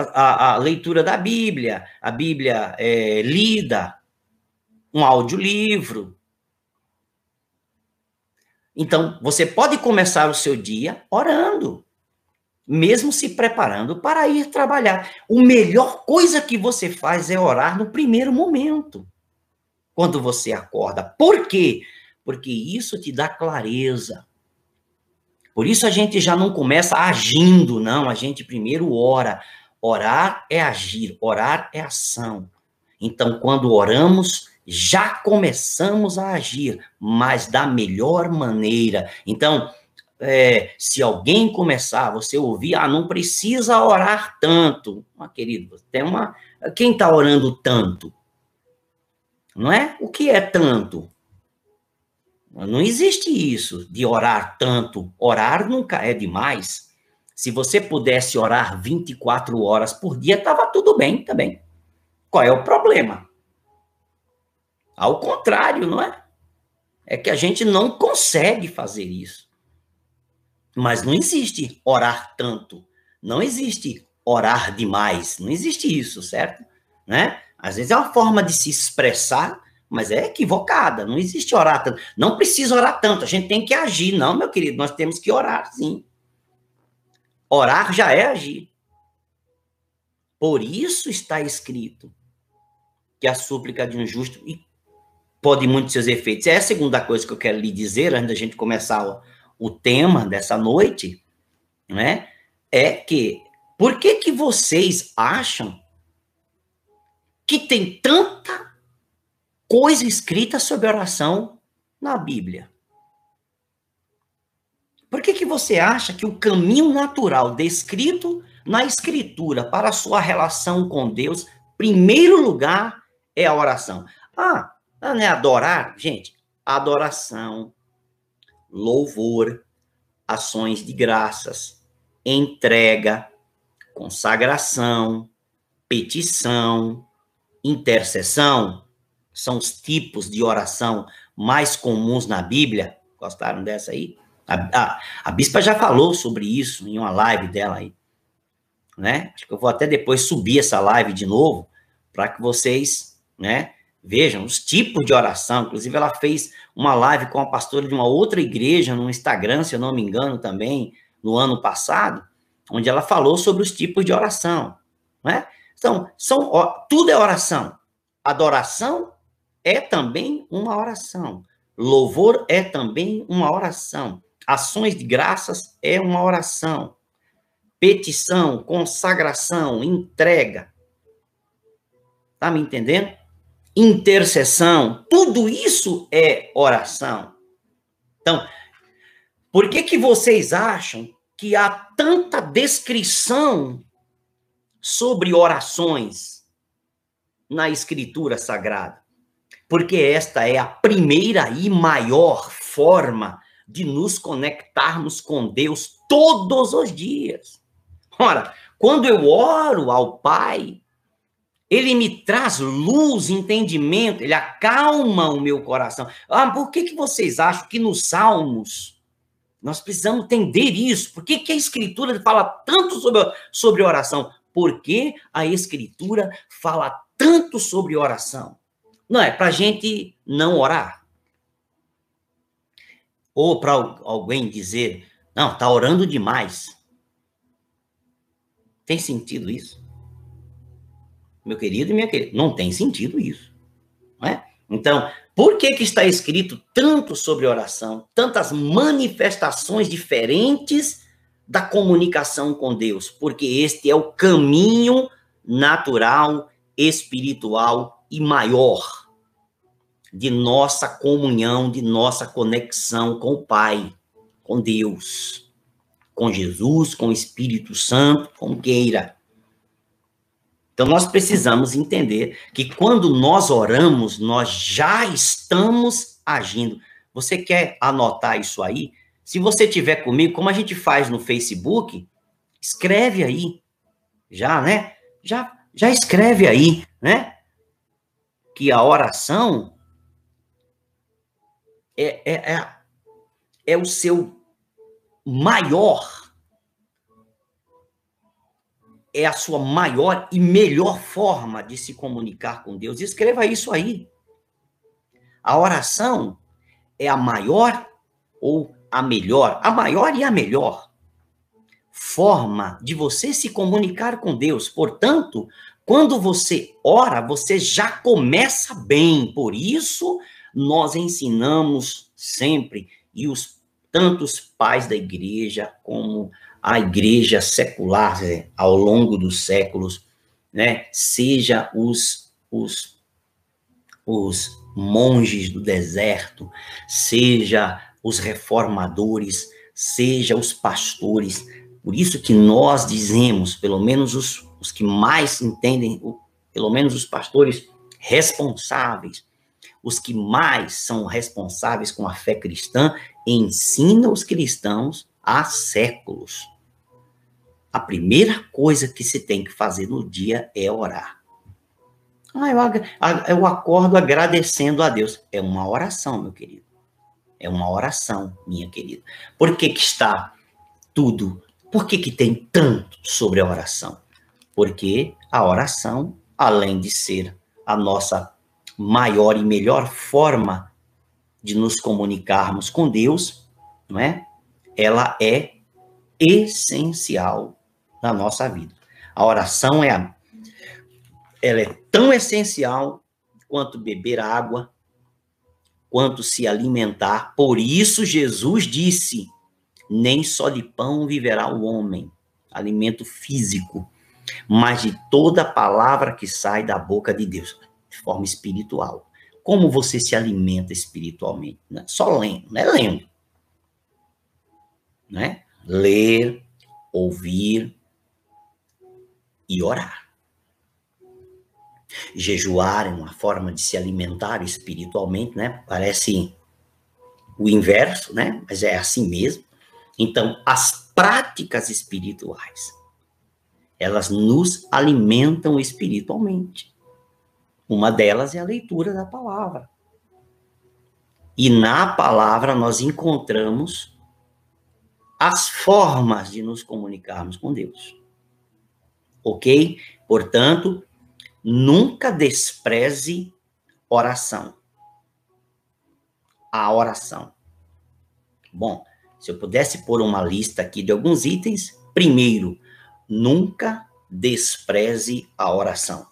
a, a, leitura da Bíblia, a Bíblia é, lida, um audiolivro. Então, você pode começar o seu dia orando, mesmo se preparando para ir trabalhar. A melhor coisa que você faz é orar no primeiro momento, quando você acorda. Por quê? Porque isso te dá clareza. Por isso a gente já não começa agindo, não. A gente primeiro ora. Orar é agir, orar é ação. Então, quando oramos, já começamos a agir, mas da melhor maneira. Então, é, se alguém começar, você ouvir, ah, não precisa orar tanto. Ah, querido, tem uma. Quem está orando tanto? Não é? O que é tanto? Não existe isso de orar tanto. Orar nunca é demais. Se você pudesse orar 24 horas por dia, estava tudo bem também. Qual é o problema? Ao contrário, não é? É que a gente não consegue fazer isso. Mas não existe orar tanto. Não existe orar demais. Não existe isso, certo? Né? Às vezes é uma forma de se expressar, mas é equivocada. Não existe orar tanto. Não precisa orar tanto. A gente tem que agir. Não, meu querido, nós temos que orar, sim. Orar já é agir. Por isso está escrito que a súplica de um justo pode muito seus efeitos. É a segunda coisa que eu quero lhe dizer, antes da gente começar o, o tema dessa noite, né? É que, por que que vocês acham que tem tanta coisa escrita sobre oração na Bíblia? Por que, que você acha que o caminho natural descrito na Escritura para a sua relação com Deus, primeiro lugar, é a oração? Ah, não é adorar? Gente, adoração, louvor, ações de graças, entrega, consagração, petição, intercessão, são os tipos de oração mais comuns na Bíblia. Gostaram dessa aí? A, a, a bispa já falou sobre isso em uma live dela aí. Né? Acho que eu vou até depois subir essa live de novo, para que vocês, né, vejam os tipos de oração. Inclusive, ela fez uma live com a pastora de uma outra igreja no Instagram, se eu não me engano, também, no ano passado, onde ela falou sobre os tipos de oração. Né? Então, são, tudo é oração. Adoração é também uma oração. Louvor é também uma oração. Ações de graças é uma oração. Petição, consagração, entrega. Tá me entendendo? Intercessão, tudo isso é oração. Então, por que que vocês acham que há tanta descrição sobre orações na escritura sagrada? Porque esta é a primeira e maior forma de nos conectarmos com Deus todos os dias. Ora, quando eu oro ao Pai, ele me traz luz, entendimento, ele acalma o meu coração. Ah, por que, que vocês acham que nos Salmos nós precisamos entender isso? Por que, que a Escritura fala tanto sobre, sobre oração? Porque a Escritura fala tanto sobre oração. Não é para a gente não orar. Ou para alguém dizer, não, está orando demais. Tem sentido isso? Meu querido e minha querida, não tem sentido isso. Não é? Então, por que, que está escrito tanto sobre oração, tantas manifestações diferentes da comunicação com Deus? Porque este é o caminho natural, espiritual e maior de nossa comunhão, de nossa conexão com o Pai, com Deus, com Jesus, com o Espírito Santo, com queira. Então nós precisamos entender que quando nós oramos, nós já estamos agindo. Você quer anotar isso aí? Se você tiver comigo, como a gente faz no Facebook, escreve aí. Já, né? Já já escreve aí, né? Que a oração é, é, é, é o seu maior, é a sua maior e melhor forma de se comunicar com Deus? Escreva isso aí. A oração é a maior ou a melhor, a maior e a melhor forma de você se comunicar com Deus. Portanto, quando você ora, você já começa bem. Por isso, nós ensinamos sempre, e os tantos pais da igreja, como a igreja secular né, ao longo dos séculos, né, seja os, os, os monges do deserto, seja os reformadores, seja os pastores. Por isso que nós dizemos, pelo menos os, os que mais entendem, pelo menos os pastores responsáveis, os que mais são responsáveis com a fé cristã, ensinam os cristãos há séculos. A primeira coisa que se tem que fazer no dia é orar. Ah, eu, eu acordo agradecendo a Deus. É uma oração, meu querido. É uma oração, minha querida. Por que, que está tudo? Por que, que tem tanto sobre a oração? Porque a oração, além de ser a nossa maior e melhor forma de nos comunicarmos com Deus, não é? Ela é essencial na nossa vida. A oração é a, ela é tão essencial quanto beber água, quanto se alimentar. Por isso Jesus disse: nem só de pão viverá o homem, alimento físico, mas de toda palavra que sai da boca de Deus, de forma espiritual. Como você se alimenta espiritualmente? Não é só lendo, não é lendo. Né? Ler, ouvir e orar. Jejuar é uma forma de se alimentar espiritualmente, né? Parece o inverso, né? Mas é assim mesmo. Então, as práticas espirituais, elas nos alimentam espiritualmente. Uma delas é a leitura da palavra. E na palavra nós encontramos as formas de nos comunicarmos com Deus. Ok? Portanto, Nunca despreze oração. A oração. Bom, se eu pudesse pôr uma lista aqui de alguns itens, primeiro, nunca despreze a oração.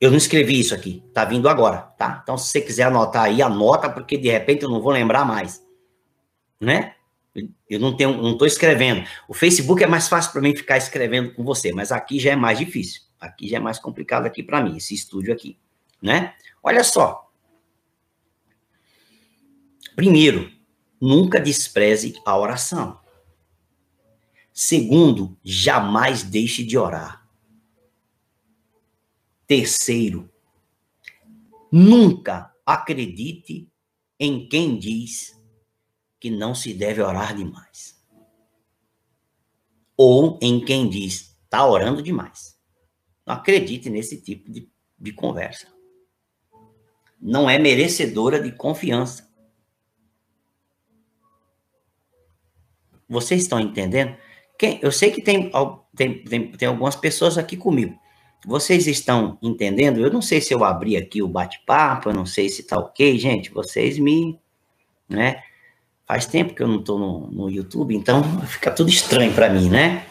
Eu não escrevi isso aqui, tá vindo agora, tá? Então, se você quiser anotar aí, anota, porque de repente eu não vou lembrar mais, né? Eu não tenho, não estou escrevendo. O Facebook é mais fácil para mim ficar escrevendo com você, mas aqui já é mais difícil. Aqui já é mais complicado aqui para mim, esse estúdio aqui, né? Olha só. Primeiro, nunca despreze a oração. Segundo, jamais deixe de orar. Terceiro, nunca acredite em quem diz que não se deve orar demais. Ou em quem diz, está orando demais. Não acredite nesse tipo de, de conversa. Não é merecedora de confiança. Vocês estão entendendo? Quem, eu sei que tem, tem, tem, tem algumas pessoas aqui comigo. Vocês estão entendendo? Eu não sei se eu abri aqui o bate-papo, eu não sei se tá ok, gente. Vocês me. Né? Faz tempo que eu não estou no, no YouTube, então fica tudo estranho para mim, né?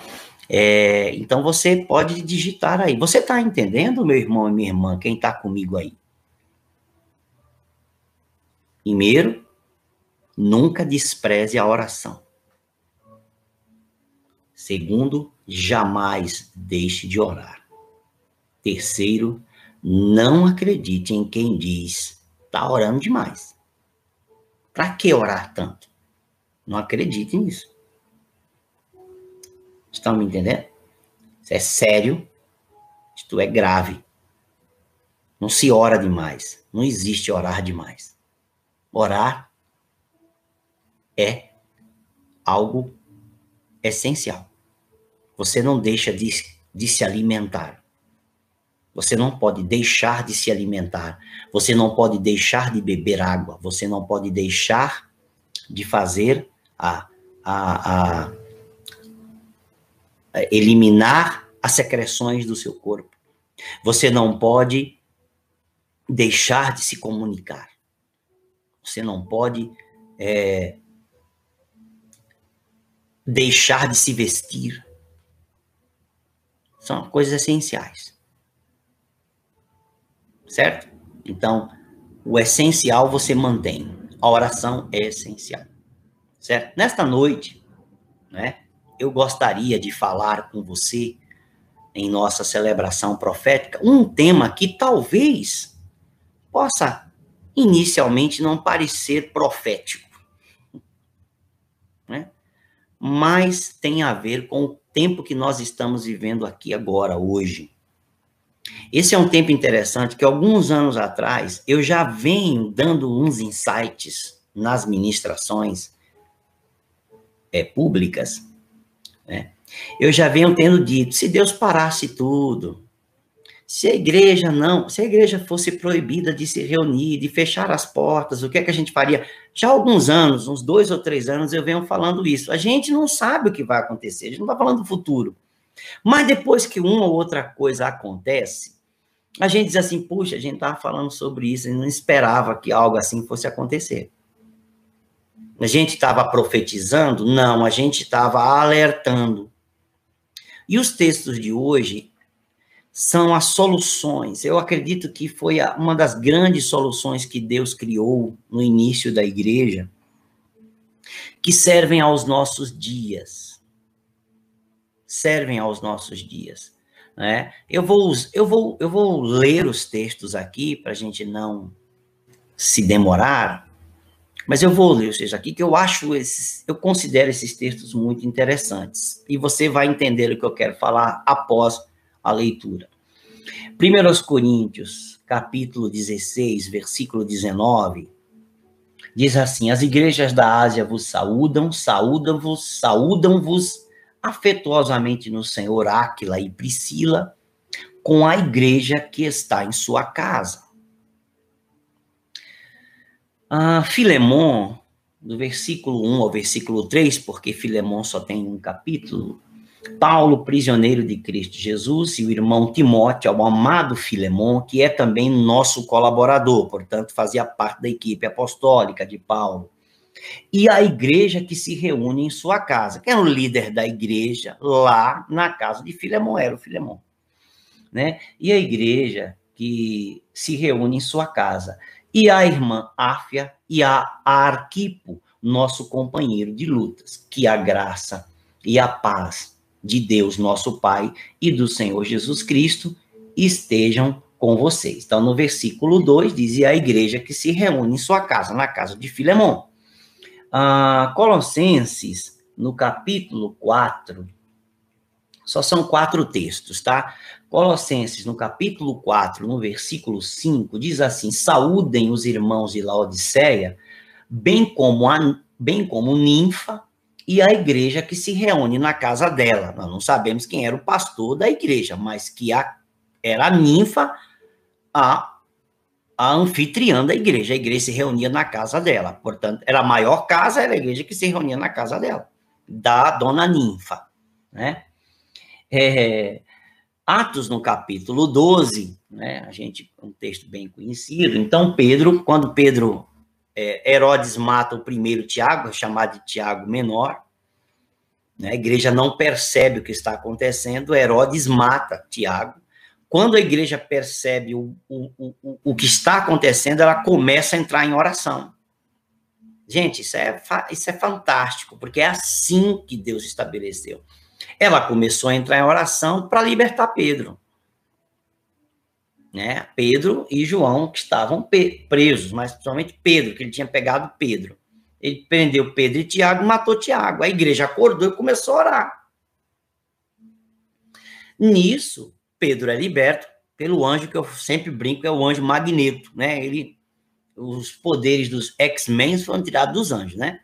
É, então você pode digitar aí. Você está entendendo, meu irmão e minha irmã, quem está comigo aí? Primeiro, nunca despreze a oração. Segundo, jamais deixe de orar. Terceiro, não acredite em quem diz está orando demais. Para que orar tanto? Não acredite nisso. Estão me entendendo? Isso é sério, isto é grave. Não se ora demais. Não existe orar demais. Orar é algo essencial. Você não deixa de, de se alimentar. Você não pode deixar de se alimentar. Você não pode deixar de beber água. Você não pode deixar de fazer a, a, a é, eliminar as secreções do seu corpo. Você não pode deixar de se comunicar. Você não pode é, deixar de se vestir. São coisas essenciais. Certo? Então, o essencial você mantém. A oração é essencial. Certo? Nesta noite, né, eu gostaria de falar com você em nossa celebração profética um tema que talvez possa inicialmente não parecer profético, né? mas tem a ver com o tempo que nós estamos vivendo aqui agora, hoje. Esse é um tempo interessante que alguns anos atrás eu já venho dando uns insights nas ministrações é, públicas, né? Eu já venho tendo dito, se Deus parasse tudo, se a igreja não, se a igreja fosse proibida de se reunir, de fechar as portas, o que é que a gente faria? Já há alguns anos, uns dois ou três anos, eu venho falando isso. A gente não sabe o que vai acontecer, a gente não está falando do futuro. Mas depois que uma ou outra coisa acontece, a gente diz assim, puxa, a gente estava falando sobre isso e não esperava que algo assim fosse acontecer. A gente estava profetizando? Não, a gente estava alertando. E os textos de hoje são as soluções. Eu acredito que foi uma das grandes soluções que Deus criou no início da igreja, que servem aos nossos dias. Servem aos nossos dias. Né? Eu, vou, eu, vou, eu vou ler os textos aqui para a gente não se demorar, mas eu vou ler os aqui que eu acho esses, eu considero esses textos muito interessantes. E você vai entender o que eu quero falar após a leitura. 1 Coríntios, capítulo 16, versículo 19, diz assim: As igrejas da Ásia vos saúdam, saúdam-vos, saúdam-vos afetuosamente no Senhor Áquila e Priscila, com a igreja que está em sua casa. Ah, Filemon, do versículo 1 ao versículo 3, porque Filemon só tem um capítulo, Paulo, prisioneiro de Cristo Jesus, e o irmão Timóteo, o amado Filemon, que é também nosso colaborador, portanto, fazia parte da equipe apostólica de Paulo. E a igreja que se reúne em sua casa. Quem é o líder da igreja lá na casa de Filemon? Era o Filemon. Né? E a igreja que se reúne em sua casa e a irmã Áfia e a Arquipo, nosso companheiro de lutas. Que a graça e a paz de Deus, nosso Pai, e do Senhor Jesus Cristo estejam com vocês. Então, no versículo 2, dizia a igreja que se reúne em sua casa, na casa de Filemon. Ah, Colossenses, no capítulo 4, só são quatro textos, tá? Colossenses, no capítulo 4, no versículo 5, diz assim: Saúdem os irmãos de Laodiceia, bem como, a, bem como ninfa e a igreja que se reúne na casa dela. Nós não sabemos quem era o pastor da igreja, mas que a, era a ninfa, a, a anfitriã da igreja. A igreja se reunia na casa dela. Portanto, era a maior casa, era a igreja que se reunia na casa dela, da dona ninfa, né? É, Atos, no capítulo 12, né, a gente, um texto bem conhecido. Então, Pedro, quando Pedro, é, Herodes mata o primeiro Tiago, chamado de Tiago menor, né, a igreja não percebe o que está acontecendo, Herodes mata Tiago. Quando a igreja percebe o, o, o, o que está acontecendo, ela começa a entrar em oração. Gente, isso é, isso é fantástico, porque é assim que Deus estabeleceu. Ela começou a entrar em oração para libertar Pedro. Né? Pedro e João, que estavam presos, mas principalmente Pedro, que ele tinha pegado Pedro. Ele prendeu Pedro e Tiago matou Tiago. A igreja acordou e começou a orar. Nisso, Pedro é liberto pelo anjo que eu sempre brinco, é o anjo magneto, né? Ele, os poderes dos X-Men foram tirados dos anjos, né?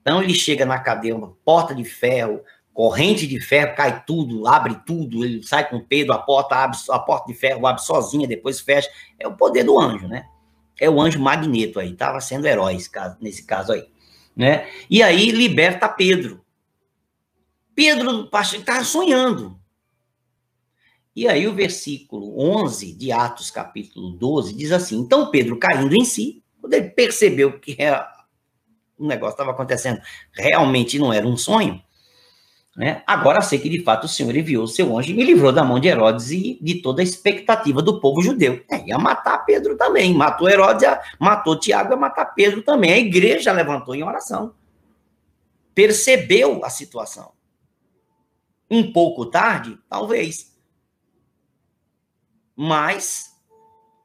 Então ele chega na cadeia, uma porta de ferro, corrente de ferro, cai tudo, abre tudo, ele sai com Pedro, a porta abre, a porta de ferro abre sozinha, depois fecha. É o poder do anjo, né? É o anjo magneto aí, estava sendo herói nesse caso aí, né? E aí liberta Pedro. Pedro estava sonhando. E aí o versículo 11 de Atos, capítulo 12, diz assim: Então Pedro, caindo em si, quando ele percebeu que o negócio estava acontecendo realmente não era um sonho, né? Agora sei que de fato o Senhor enviou o seu anjo e me livrou da mão de Herodes e de toda a expectativa do povo judeu. É, ia matar Pedro também. Matou Herodes, matou Tiago, ia matar Pedro também. A igreja levantou em oração. Percebeu a situação. Um pouco tarde, talvez. Mas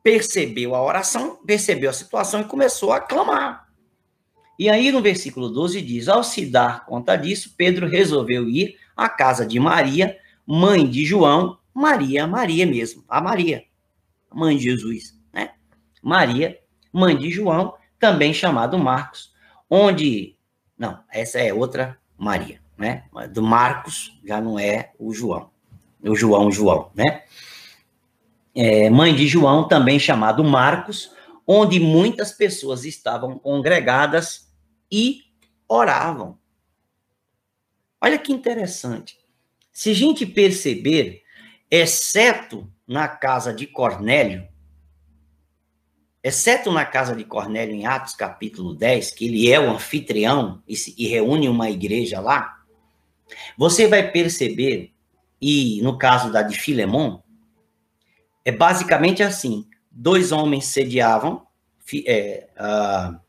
percebeu a oração, percebeu a situação e começou a clamar. E aí no versículo 12 diz: Ao se dar conta disso, Pedro resolveu ir à casa de Maria, mãe de João, Maria, Maria mesmo, a Maria, mãe de Jesus, né? Maria, mãe de João, também chamado Marcos, onde não, essa é outra Maria, né? Do Marcos já não é o João, o João, João, né? É, mãe de João, também chamado Marcos, onde muitas pessoas estavam congregadas e oravam. Olha que interessante. Se a gente perceber, exceto na casa de Cornélio, exceto na casa de Cornélio em Atos capítulo 10, que ele é o anfitrião e, e reúne uma igreja lá, você vai perceber, e no caso da de Filemon, é basicamente assim: dois homens sediavam, é, uh,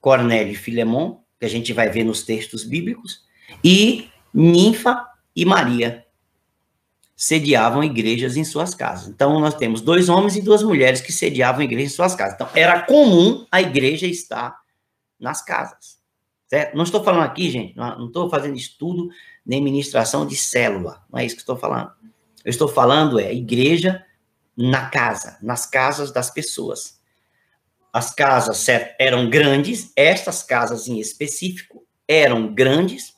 Cornélio e Filemon, que a gente vai ver nos textos bíblicos, e Ninfa e Maria sediavam igrejas em suas casas. Então, nós temos dois homens e duas mulheres que sediavam igrejas em suas casas. Então, era comum a igreja estar nas casas. Certo? Não estou falando aqui, gente, não estou fazendo estudo nem ministração de célula, não é isso que estou falando. Eu estou falando é igreja na casa, nas casas das pessoas. As casas eram grandes, estas casas em específico eram grandes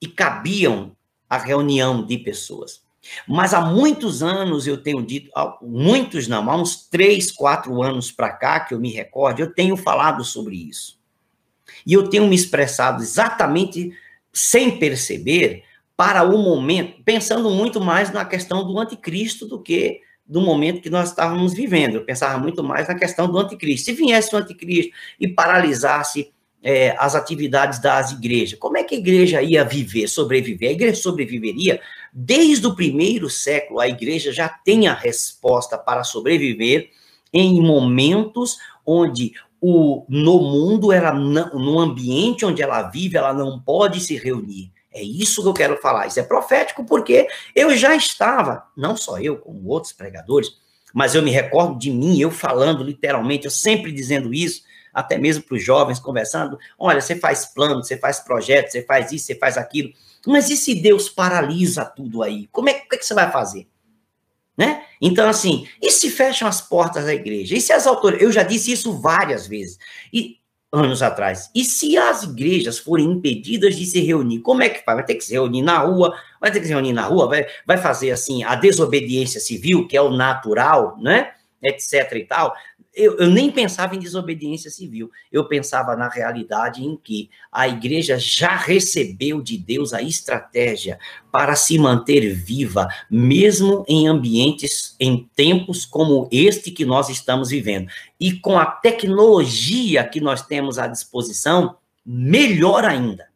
e cabiam a reunião de pessoas. Mas há muitos anos eu tenho dito, muitos não, há uns três, quatro anos para cá, que eu me recordo, eu tenho falado sobre isso. E eu tenho me expressado exatamente sem perceber para o momento, pensando muito mais na questão do anticristo do que do momento que nós estávamos vivendo. Eu pensava muito mais na questão do anticristo. Se viesse o anticristo e paralisasse é, as atividades das igrejas, como é que a igreja ia viver, sobreviver? A igreja sobreviveria desde o primeiro século. A igreja já tem a resposta para sobreviver em momentos onde o, no mundo, ela no ambiente onde ela vive, ela não pode se reunir. É isso que eu quero falar. Isso é profético porque eu já estava, não só eu, como outros pregadores, mas eu me recordo de mim, eu falando literalmente, eu sempre dizendo isso, até mesmo para os jovens, conversando: olha, você faz plano, você faz projeto, você faz isso, você faz aquilo. Mas e se Deus paralisa tudo aí? Como é, que, é que você vai fazer? Né? Então, assim, e se fecham as portas da igreja? E se as autoridades. Eu já disse isso várias vezes. E anos atrás. E se as igrejas forem impedidas de se reunir, como é que faz? Vai ter que se reunir na rua, vai ter que se reunir na rua, vai, vai fazer assim a desobediência civil, que é o natural, né? Etc e tal eu, eu, nem pensava em desobediência civil, eu pensava na realidade em que a igreja já recebeu de Deus a estratégia para se manter viva, mesmo em ambientes, em tempos como este que nós estamos vivendo. E com a tecnologia que nós temos à disposição, melhor ainda.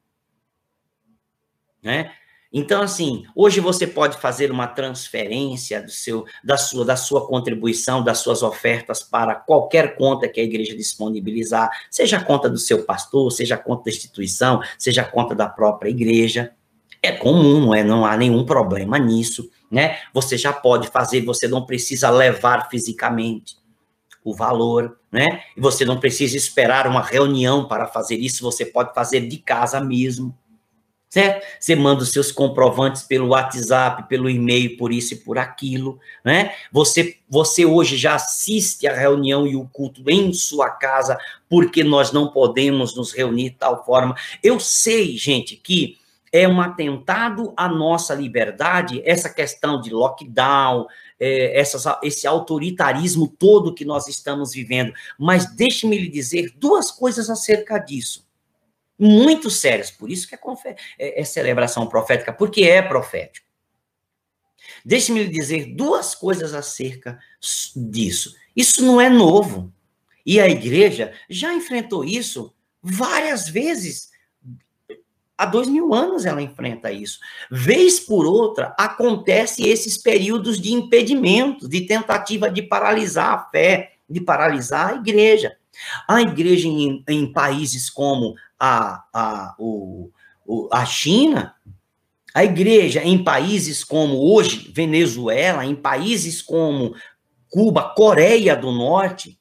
Né? Então, assim, hoje você pode fazer uma transferência do seu, da, sua, da sua contribuição, das suas ofertas para qualquer conta que a igreja disponibilizar, seja a conta do seu pastor, seja a conta da instituição, seja a conta da própria igreja. É comum, não, é, não há nenhum problema nisso, né? Você já pode fazer, você não precisa levar fisicamente o valor, né? E você não precisa esperar uma reunião para fazer isso, você pode fazer de casa mesmo certo? Você manda os seus comprovantes pelo WhatsApp, pelo e-mail, por isso e por aquilo, né? Você, você hoje já assiste a reunião e o culto em sua casa, porque nós não podemos nos reunir de tal forma. Eu sei, gente, que é um atentado à nossa liberdade, essa questão de lockdown, é, essas, esse autoritarismo todo que nós estamos vivendo. Mas deixe-me lhe dizer duas coisas acerca disso. Muito sérias. Por isso que é, é, é celebração profética, porque é profético. Deixe-me lhe dizer duas coisas acerca disso. Isso não é novo. E a igreja já enfrentou isso várias vezes. Há dois mil anos ela enfrenta isso. Vez por outra, acontece esses períodos de impedimento, de tentativa de paralisar a fé, de paralisar a igreja. A igreja em, em países como a, a, o, o, a China, a igreja em países como hoje Venezuela, em países como Cuba, Coreia do Norte,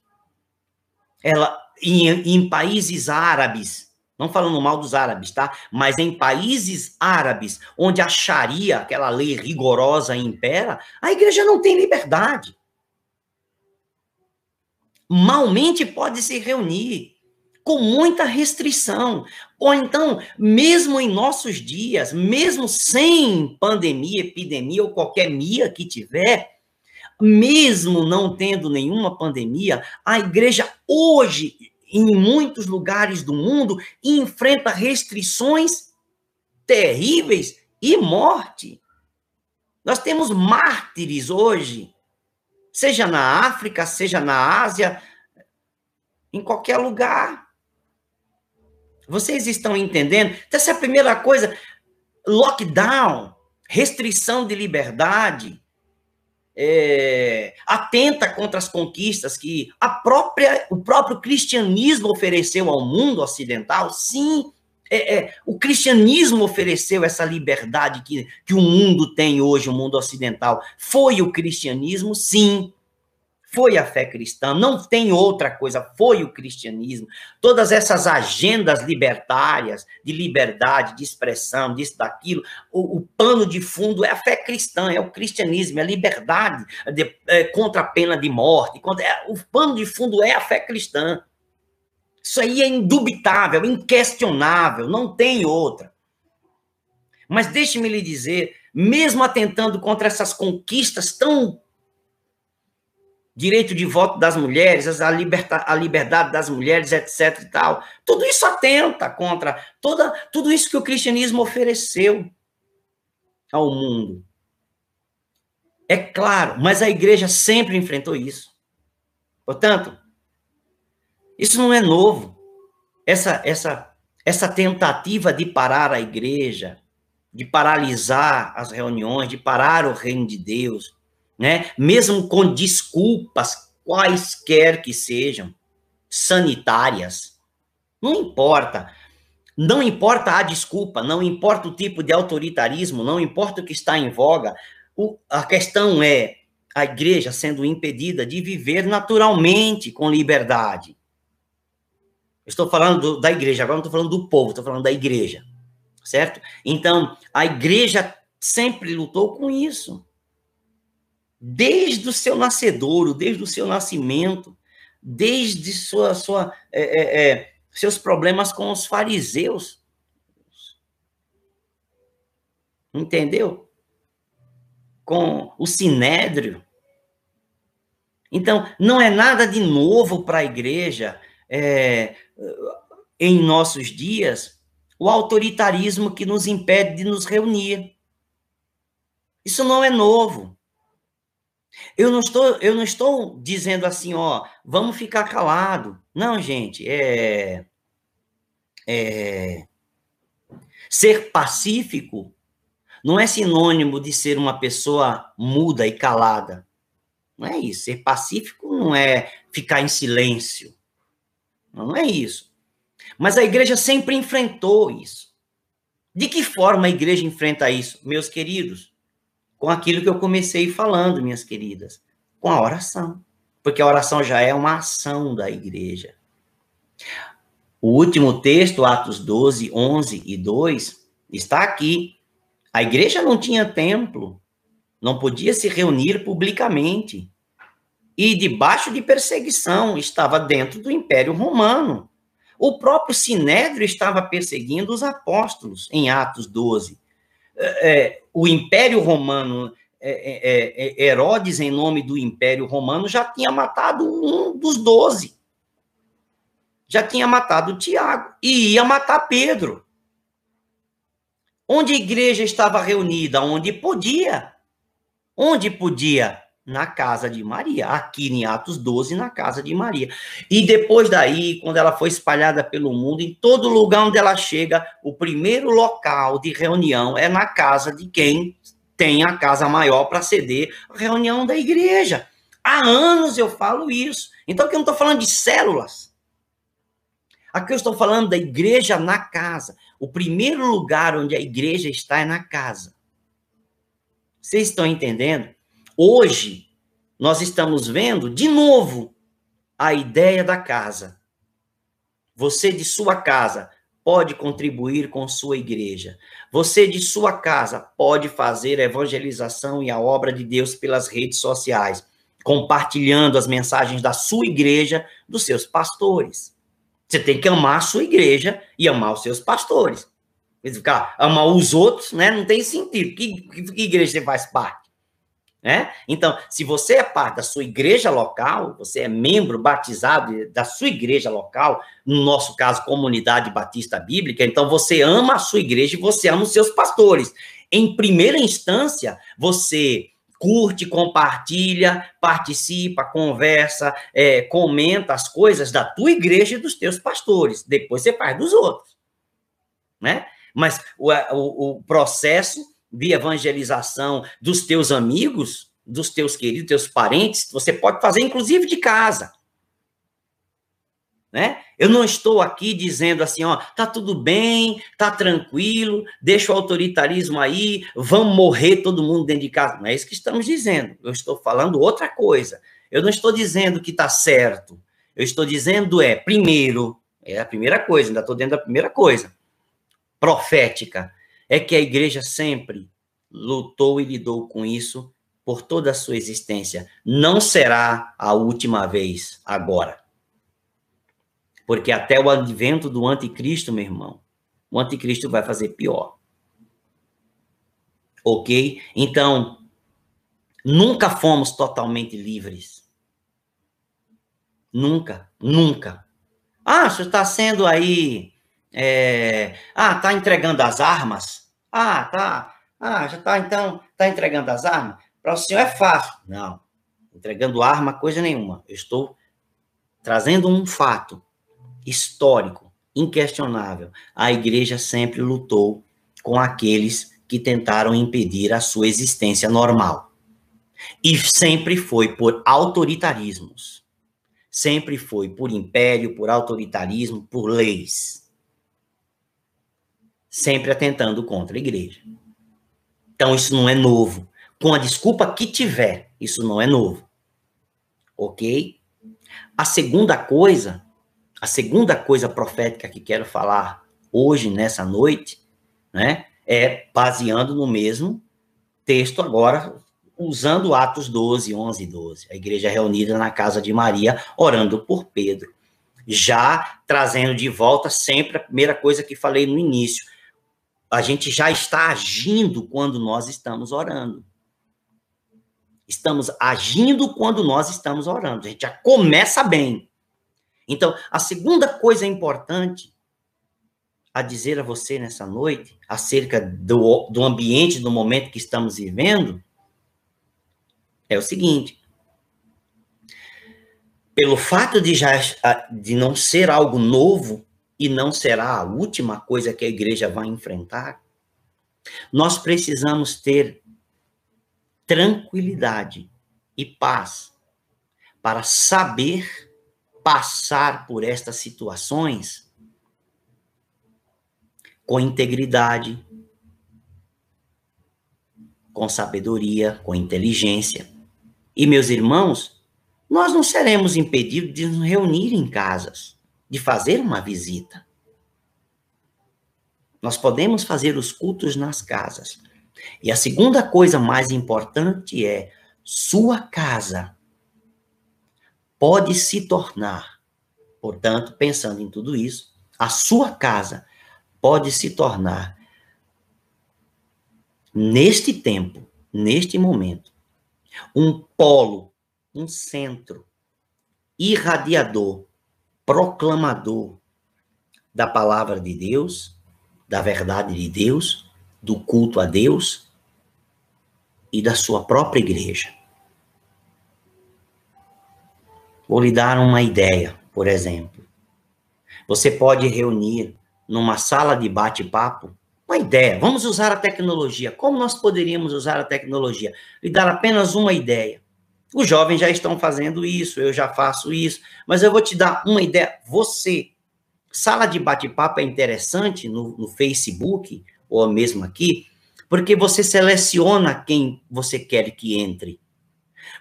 ela em, em países árabes, não falando mal dos árabes, tá? Mas em países árabes, onde a Sharia, aquela lei rigorosa, impera, a igreja não tem liberdade. Malmente pode se reunir, com muita restrição. Ou então, mesmo em nossos dias, mesmo sem pandemia, epidemia ou qualquer mia que tiver, mesmo não tendo nenhuma pandemia, a igreja hoje, em muitos lugares do mundo, enfrenta restrições terríveis e morte. Nós temos mártires hoje, seja na África, seja na Ásia, em qualquer lugar. Vocês estão entendendo? Então, essa é a primeira coisa. Lockdown, restrição de liberdade, é, atenta contra as conquistas que a própria, o próprio cristianismo ofereceu ao mundo ocidental. Sim, é, é, o cristianismo ofereceu essa liberdade que, que o mundo tem hoje, o mundo ocidental. Foi o cristianismo, sim foi a fé cristã, não tem outra coisa, foi o cristianismo. Todas essas agendas libertárias, de liberdade, de expressão, disso, daquilo, o, o pano de fundo é a fé cristã, é o cristianismo, é a liberdade de, é, contra a pena de morte. Contra, é, o pano de fundo é a fé cristã. Isso aí é indubitável, inquestionável, não tem outra. Mas deixe-me lhe dizer, mesmo atentando contra essas conquistas tão direito de voto das mulheres, a, liberta, a liberdade das mulheres, etc. e tal. Tudo isso atenta contra toda, tudo isso que o cristianismo ofereceu ao mundo. É claro, mas a igreja sempre enfrentou isso. Portanto, isso não é novo. Essa, essa, essa tentativa de parar a igreja, de paralisar as reuniões, de parar o reino de Deus, né? Mesmo com desculpas quaisquer que sejam, sanitárias, não importa. Não importa a desculpa, não importa o tipo de autoritarismo, não importa o que está em voga. O, a questão é a igreja sendo impedida de viver naturalmente com liberdade. estou falando do, da igreja, agora não estou falando do povo, estou falando da igreja, certo? Então, a igreja sempre lutou com isso desde o seu nascedouro, desde o seu nascimento, desde sua, sua, é, é, é, seus problemas com os fariseus. Entendeu? Com o sinédrio. Então, não é nada de novo para a igreja é, em nossos dias o autoritarismo que nos impede de nos reunir. Isso não é novo. Eu não estou, eu não estou dizendo assim, ó, vamos ficar calado. Não, gente, é, é ser pacífico não é sinônimo de ser uma pessoa muda e calada. Não é isso. Ser pacífico não é ficar em silêncio. Não é isso. Mas a igreja sempre enfrentou isso. De que forma a igreja enfrenta isso, meus queridos? Com aquilo que eu comecei falando, minhas queridas, com a oração. Porque a oração já é uma ação da igreja. O último texto, Atos 12, 11 e 2, está aqui. A igreja não tinha templo, não podia se reunir publicamente. E debaixo de perseguição, estava dentro do Império Romano. O próprio Sinédrio estava perseguindo os apóstolos, em Atos 12 é, o Império Romano, é, é, é, Herodes, em nome do Império Romano, já tinha matado um dos doze. já tinha matado Tiago e ia matar Pedro. Onde a igreja estava reunida? Onde podia. Onde podia? Na casa de Maria. Aqui em Atos 12, na casa de Maria. E depois daí, quando ela foi espalhada pelo mundo, em todo lugar onde ela chega, o primeiro local de reunião é na casa de quem tem a casa maior para ceder a reunião da igreja. Há anos eu falo isso. Então, aqui eu não estou falando de células. Aqui eu estou falando da igreja na casa. O primeiro lugar onde a igreja está é na casa. Vocês estão entendendo? Hoje, nós estamos vendo, de novo, a ideia da casa. Você de sua casa pode contribuir com sua igreja. Você de sua casa pode fazer a evangelização e a obra de Deus pelas redes sociais, compartilhando as mensagens da sua igreja, dos seus pastores. Você tem que amar a sua igreja e amar os seus pastores. Ficar amar os outros, né? Não tem sentido. Que, que, igreja você faz parte? Né? Então, se você é parte da sua igreja local, você é membro batizado da sua igreja local, no nosso caso, comunidade batista bíblica, então você ama a sua igreja e você ama os seus pastores. Em primeira instância, você curte, compartilha, participa, conversa, é, comenta as coisas da tua igreja e dos teus pastores. Depois você faz dos outros, né? Mas o, o, o processo de evangelização dos teus amigos, dos teus queridos, teus parentes, você pode fazer inclusive de casa né? Eu não estou aqui dizendo assim, ó, tá tudo bem, tá tranquilo, deixa o autoritarismo aí, vamos morrer todo mundo dentro de casa. Não é isso que estamos dizendo. Eu estou falando outra coisa. Eu não estou dizendo que tá certo. Eu estou dizendo é, primeiro, é a primeira coisa, ainda estou dentro da primeira coisa, profética, é que a igreja sempre lutou e lidou com isso por toda a sua existência. Não será a última vez agora. Porque até o advento do anticristo, meu irmão, o anticristo vai fazer pior. Ok? Então, nunca fomos totalmente livres. Nunca, nunca. Ah, você está sendo aí. É... Ah, está entregando as armas? Ah, tá. Ah, já está então, está entregando as armas? Para o senhor é fácil. Não, entregando arma, coisa nenhuma. Eu estou trazendo um fato histórico, inquestionável. A igreja sempre lutou com aqueles que tentaram impedir a sua existência normal. E sempre foi por autoritarismos. Sempre foi por império, por autoritarismo, por leis. Sempre atentando contra a igreja. Então, isso não é novo. Com a desculpa que tiver, isso não é novo. Ok? A segunda coisa a segunda coisa profética que quero falar hoje, nessa noite, né, é baseando no mesmo texto agora, usando Atos 12, 11 e 12. A igreja reunida na casa de Maria, orando por Pedro. Já trazendo de volta sempre a primeira coisa que falei no início. A gente já está agindo quando nós estamos orando. Estamos agindo quando nós estamos orando. A gente já começa bem. Então, a segunda coisa importante a dizer a você nessa noite, acerca do, do ambiente, do momento que estamos vivendo, é o seguinte: pelo fato de já de não ser algo novo e não será a última coisa que a igreja vai enfrentar, nós precisamos ter tranquilidade e paz para saber passar por estas situações com integridade, com sabedoria, com inteligência. E, meus irmãos, nós não seremos impedidos de nos reunir em casas, de fazer uma visita. Nós podemos fazer os cultos nas casas. E a segunda coisa mais importante é sua casa pode se tornar, portanto, pensando em tudo isso, a sua casa pode se tornar, neste tempo, neste momento, um polo, um centro irradiador proclamador da palavra de Deus, da verdade de Deus, do culto a Deus e da sua própria igreja. Vou lhe dar uma ideia, por exemplo. Você pode reunir numa sala de bate-papo uma ideia. Vamos usar a tecnologia. Como nós poderíamos usar a tecnologia? Lhe dar apenas uma ideia. Os jovens já estão fazendo isso, eu já faço isso, mas eu vou te dar uma ideia. Você, sala de bate-papo é interessante no, no Facebook, ou mesmo aqui, porque você seleciona quem você quer que entre.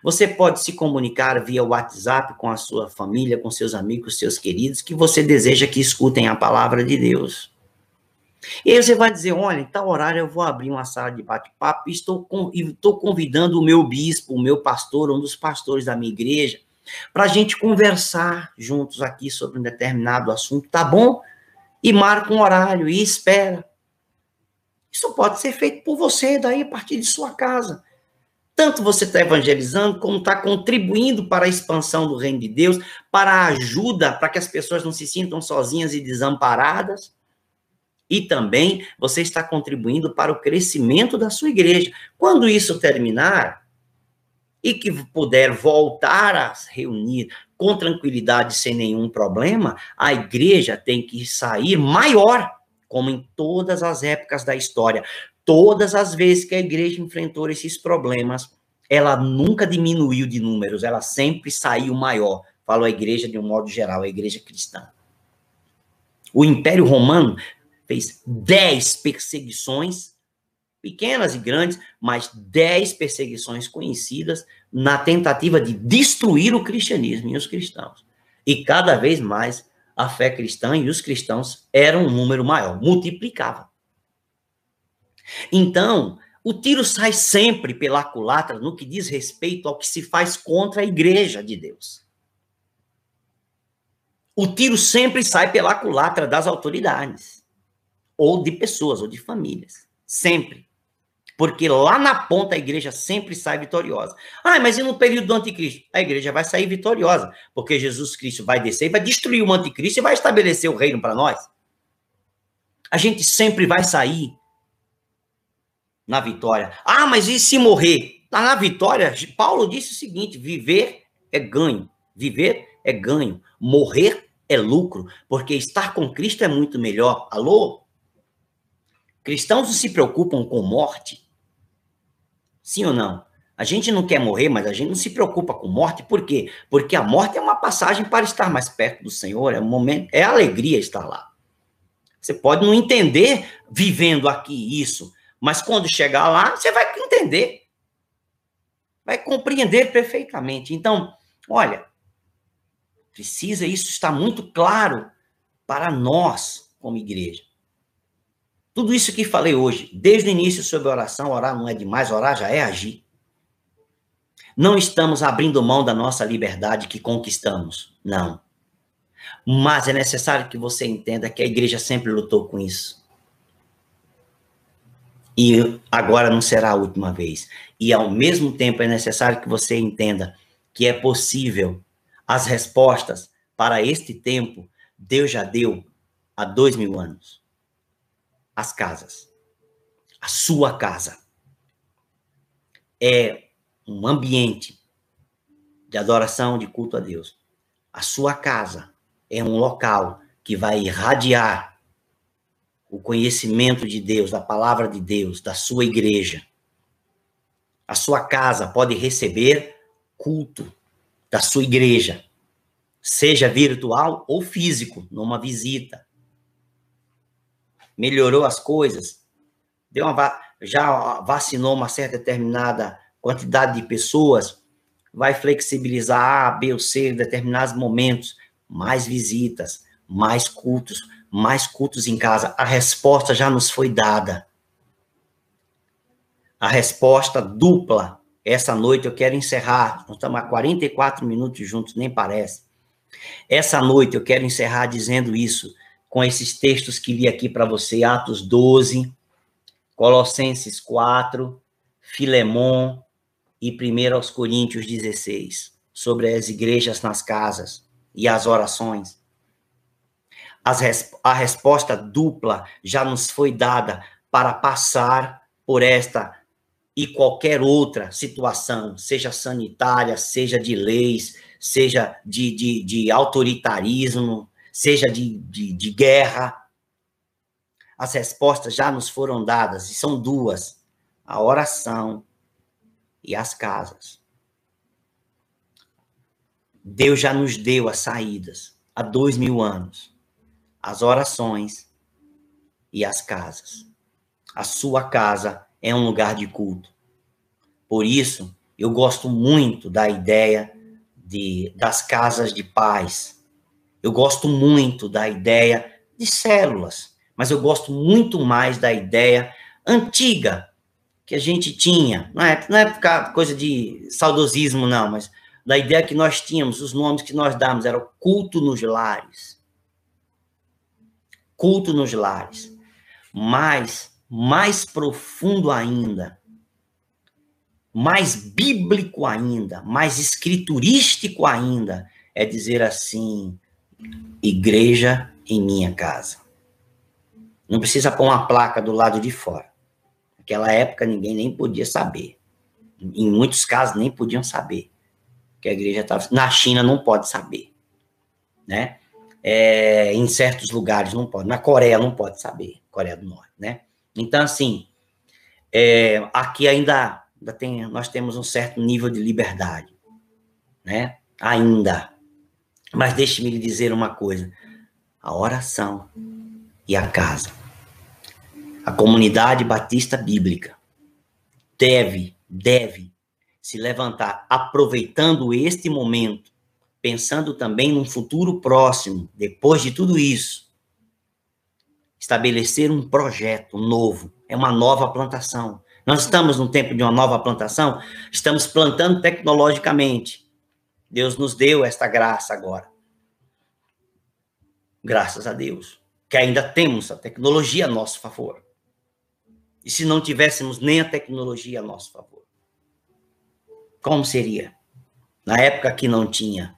Você pode se comunicar via WhatsApp com a sua família, com seus amigos, seus queridos, que você deseja que escutem a palavra de Deus. E aí você vai dizer, olha, em tal horário eu vou abrir uma sala de bate-papo e estou, estou convidando o meu bispo, o meu pastor, um dos pastores da minha igreja, para a gente conversar juntos aqui sobre um determinado assunto, tá bom? E marca um horário e espera. Isso pode ser feito por você daí a partir de sua casa. Tanto você está evangelizando, como está contribuindo para a expansão do reino de Deus, para a ajuda, para que as pessoas não se sintam sozinhas e desamparadas. E também você está contribuindo para o crescimento da sua igreja. Quando isso terminar, e que puder voltar a reunir com tranquilidade, sem nenhum problema, a igreja tem que sair maior, como em todas as épocas da história. Todas as vezes que a igreja enfrentou esses problemas, ela nunca diminuiu de números, ela sempre saiu maior. Falo a igreja de um modo geral, a igreja cristã. O Império Romano fez dez perseguições, pequenas e grandes, mas dez perseguições conhecidas na tentativa de destruir o cristianismo e os cristãos. E cada vez mais a fé cristã e os cristãos eram um número maior, multiplicava. Então, o tiro sai sempre pela culatra no que diz respeito ao que se faz contra a igreja de Deus. O tiro sempre sai pela culatra das autoridades ou de pessoas, ou de famílias. Sempre. Porque lá na ponta a igreja sempre sai vitoriosa. Ah, mas e no período do anticristo? A igreja vai sair vitoriosa, porque Jesus Cristo vai descer e vai destruir o anticristo e vai estabelecer o reino para nós. A gente sempre vai sair na vitória. Ah, mas e se morrer? Lá na vitória, Paulo disse o seguinte: viver é ganho. Viver é ganho. Morrer é lucro, porque estar com Cristo é muito melhor. Alô? Cristãos se preocupam com morte? Sim ou não? A gente não quer morrer, mas a gente não se preocupa com morte, por quê? Porque a morte é uma passagem para estar mais perto do Senhor, é um momento, é alegria estar lá. Você pode não entender vivendo aqui isso, mas quando chegar lá, você vai entender. Vai compreender perfeitamente. Então, olha, precisa isso estar muito claro para nós como igreja. Tudo isso que falei hoje, desde o início sobre oração, orar não é demais, orar já é agir. Não estamos abrindo mão da nossa liberdade que conquistamos, não. Mas é necessário que você entenda que a igreja sempre lutou com isso. E agora não será a última vez. E ao mesmo tempo é necessário que você entenda que é possível as respostas para este tempo, Deus já deu há dois mil anos as casas. A sua casa é um ambiente de adoração, de culto a Deus. A sua casa é um local que vai irradiar o conhecimento de Deus, da palavra de Deus, da sua igreja. A sua casa pode receber culto da sua igreja, seja virtual ou físico, numa visita melhorou as coisas, deu uma, já vacinou uma certa determinada quantidade de pessoas, vai flexibilizar A, B ou C em determinados momentos, mais visitas, mais cultos, mais cultos em casa. A resposta já nos foi dada. A resposta dupla. Essa noite eu quero encerrar. Nós estamos há 44 minutos juntos, nem parece. Essa noite eu quero encerrar dizendo isso com esses textos que li aqui para você, Atos 12, Colossenses 4, Filemon e 1 aos Coríntios 16, sobre as igrejas nas casas e as orações. Res, a resposta dupla já nos foi dada para passar por esta e qualquer outra situação, seja sanitária, seja de leis, seja de, de, de autoritarismo, seja de, de, de guerra. As respostas já nos foram dadas, e são duas: a oração e as casas. Deus já nos deu as saídas há dois mil anos: as orações e as casas. A sua casa é um lugar de culto. Por isso, eu gosto muito da ideia de, das casas de paz. Eu gosto muito da ideia de células, mas eu gosto muito mais da ideia antiga que a gente tinha. Não é, não é coisa de saudosismo, não, mas da ideia que nós tínhamos, os nomes que nós damos, era o culto nos lares. Culto nos lares. Mas, mais profundo ainda, mais bíblico ainda, mais escriturístico ainda, é dizer assim: igreja em minha casa. Não precisa pôr uma placa do lado de fora. Naquela época ninguém nem podia saber. Em muitos casos nem podiam saber que a igreja estava. Na China não pode saber, né? É, em certos lugares não pode. Na Coreia não pode saber, Coreia do Norte, né? Então assim, é, aqui ainda, ainda tem, nós temos um certo nível de liberdade, né? Ainda. Mas deixe-me lhe dizer uma coisa: a oração e a casa, a comunidade batista bíblica deve, deve se levantar aproveitando este momento, pensando também num futuro próximo, depois de tudo isso, estabelecer um projeto novo, é uma nova plantação. Nós estamos no tempo de uma nova plantação, estamos plantando tecnologicamente. Deus nos deu esta graça agora. Graças a Deus, que ainda temos a tecnologia a nosso favor. E se não tivéssemos nem a tecnologia a nosso favor? Como seria? Na época que não tinha,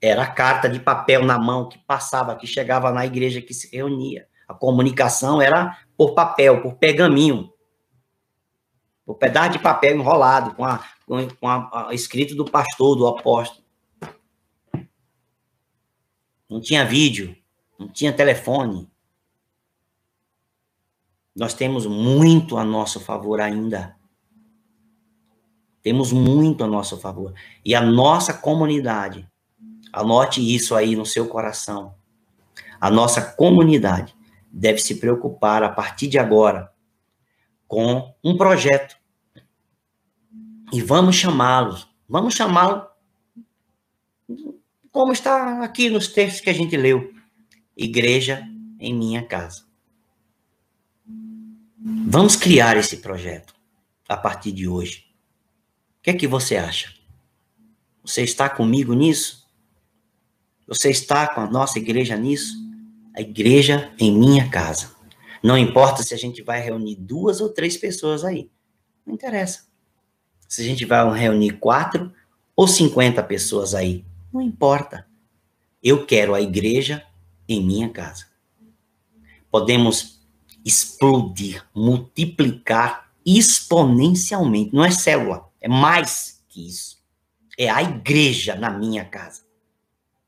era a carta de papel na mão que passava, que chegava na igreja que se reunia. A comunicação era por papel, por pergaminho. Por pedaço de papel enrolado, com, a, com, a, a, escrito do pastor, do apóstolo. Não tinha vídeo, não tinha telefone. Nós temos muito a nosso favor ainda. Temos muito a nosso favor. E a nossa comunidade, anote isso aí no seu coração. A nossa comunidade deve se preocupar a partir de agora com um projeto. E vamos chamá-los, vamos chamá-lo como está aqui nos textos que a gente leu. Igreja em minha casa. Vamos criar esse projeto a partir de hoje. O que é que você acha? Você está comigo nisso? Você está com a nossa igreja nisso? A igreja em minha casa. Não importa se a gente vai reunir duas ou três pessoas aí. Não interessa. Se a gente vai reunir quatro ou cinquenta pessoas aí. Não importa. Eu quero a igreja em minha casa. Podemos explodir, multiplicar exponencialmente. Não é célula. É mais que isso. É a igreja na minha casa.